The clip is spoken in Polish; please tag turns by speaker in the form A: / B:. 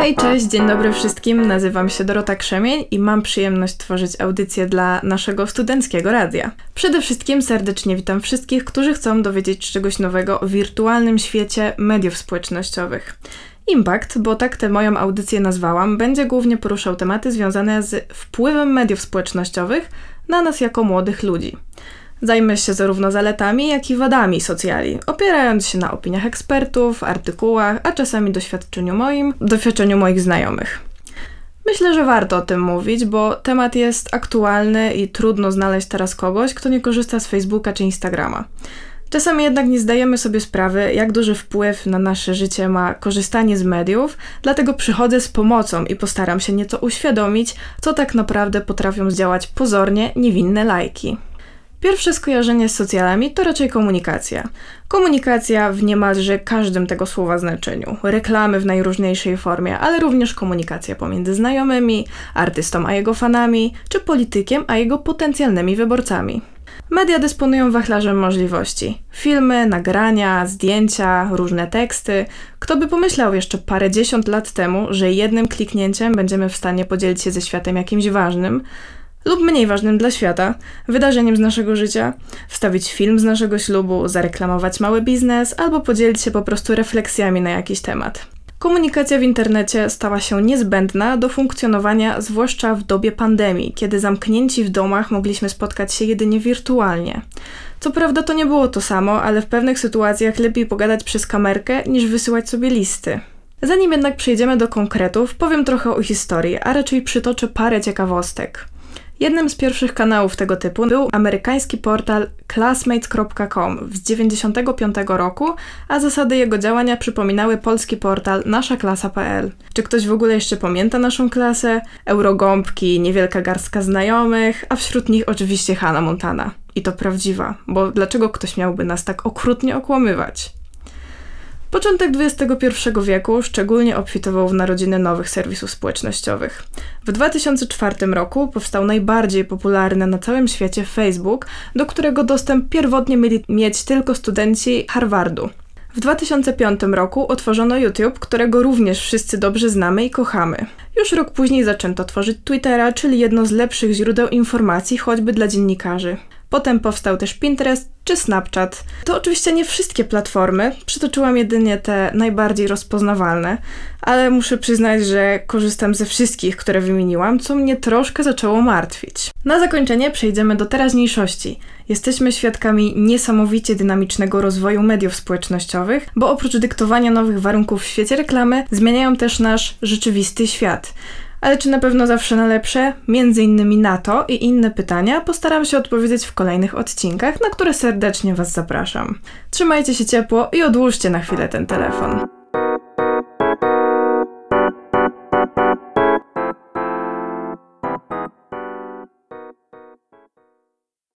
A: Hej, cześć, dzień dobry wszystkim. Nazywam się Dorota Krzemień i mam przyjemność tworzyć audycję dla naszego studenckiego radia. Przede wszystkim serdecznie witam wszystkich, którzy chcą dowiedzieć czegoś nowego o wirtualnym świecie mediów społecznościowych. Impact, bo tak tę moją audycję nazwałam, będzie głównie poruszał tematy związane z wpływem mediów społecznościowych na nas jako młodych ludzi. Zajmę się zarówno zaletami, jak i wadami socjali, opierając się na opiniach ekspertów, artykułach, a czasami doświadczeniu moim, doświadczeniu moich znajomych. Myślę, że warto o tym mówić, bo temat jest aktualny i trudno znaleźć teraz kogoś, kto nie korzysta z Facebooka czy Instagrama. Czasami jednak nie zdajemy sobie sprawy, jak duży wpływ na nasze życie ma korzystanie z mediów, dlatego przychodzę z pomocą i postaram się nieco uświadomić, co tak naprawdę potrafią zdziałać pozornie niewinne lajki. Pierwsze skojarzenie z socjalami to raczej komunikacja. Komunikacja w niemalże każdym tego słowa znaczeniu. Reklamy w najróżniejszej formie, ale również komunikacja pomiędzy znajomymi, artystą a jego fanami, czy politykiem a jego potencjalnymi wyborcami. Media dysponują wachlarzem możliwości. Filmy, nagrania, zdjęcia, różne teksty. Kto by pomyślał jeszcze parę dziesiąt lat temu, że jednym kliknięciem będziemy w stanie podzielić się ze światem jakimś ważnym, lub mniej ważnym dla świata, wydarzeniem z naszego życia, wstawić film z naszego ślubu, zareklamować mały biznes albo podzielić się po prostu refleksjami na jakiś temat. Komunikacja w internecie stała się niezbędna do funkcjonowania, zwłaszcza w dobie pandemii, kiedy zamknięci w domach mogliśmy spotkać się jedynie wirtualnie. Co prawda to nie było to samo, ale w pewnych sytuacjach lepiej pogadać przez kamerkę niż wysyłać sobie listy. Zanim jednak przejdziemy do konkretów, powiem trochę o historii, a raczej przytoczę parę ciekawostek. Jednym z pierwszych kanałów tego typu był amerykański portal classmates.com z 1995 roku, a zasady jego działania przypominały polski portal naszaklasa.pl. Czy ktoś w ogóle jeszcze pamięta naszą klasę? Eurogąbki, niewielka garstka znajomych, a wśród nich oczywiście Hannah Montana. I to prawdziwa, bo dlaczego ktoś miałby nas tak okrutnie okłamywać? Początek XXI wieku szczególnie obfitował w narodziny nowych serwisów społecznościowych. W 2004 roku powstał najbardziej popularny na całym świecie Facebook, do którego dostęp pierwotnie mieli mieć tylko studenci Harvardu. W 2005 roku otworzono YouTube, którego również wszyscy dobrze znamy i kochamy. Już rok później zaczęto tworzyć Twittera, czyli jedno z lepszych źródeł informacji choćby dla dziennikarzy. Potem powstał też Pinterest czy Snapchat. To oczywiście nie wszystkie platformy, przytoczyłam jedynie te najbardziej rozpoznawalne, ale muszę przyznać, że korzystam ze wszystkich, które wymieniłam, co mnie troszkę zaczęło martwić. Na zakończenie przejdziemy do teraźniejszości. Jesteśmy świadkami niesamowicie dynamicznego rozwoju mediów społecznościowych, bo oprócz dyktowania nowych warunków w świecie reklamy, zmieniają też nasz rzeczywisty świat. Ale czy na pewno zawsze na lepsze? Między innymi na to i inne pytania postaram się odpowiedzieć w kolejnych odcinkach, na które serdecznie Was zapraszam. Trzymajcie się ciepło i odłóżcie na chwilę ten telefon.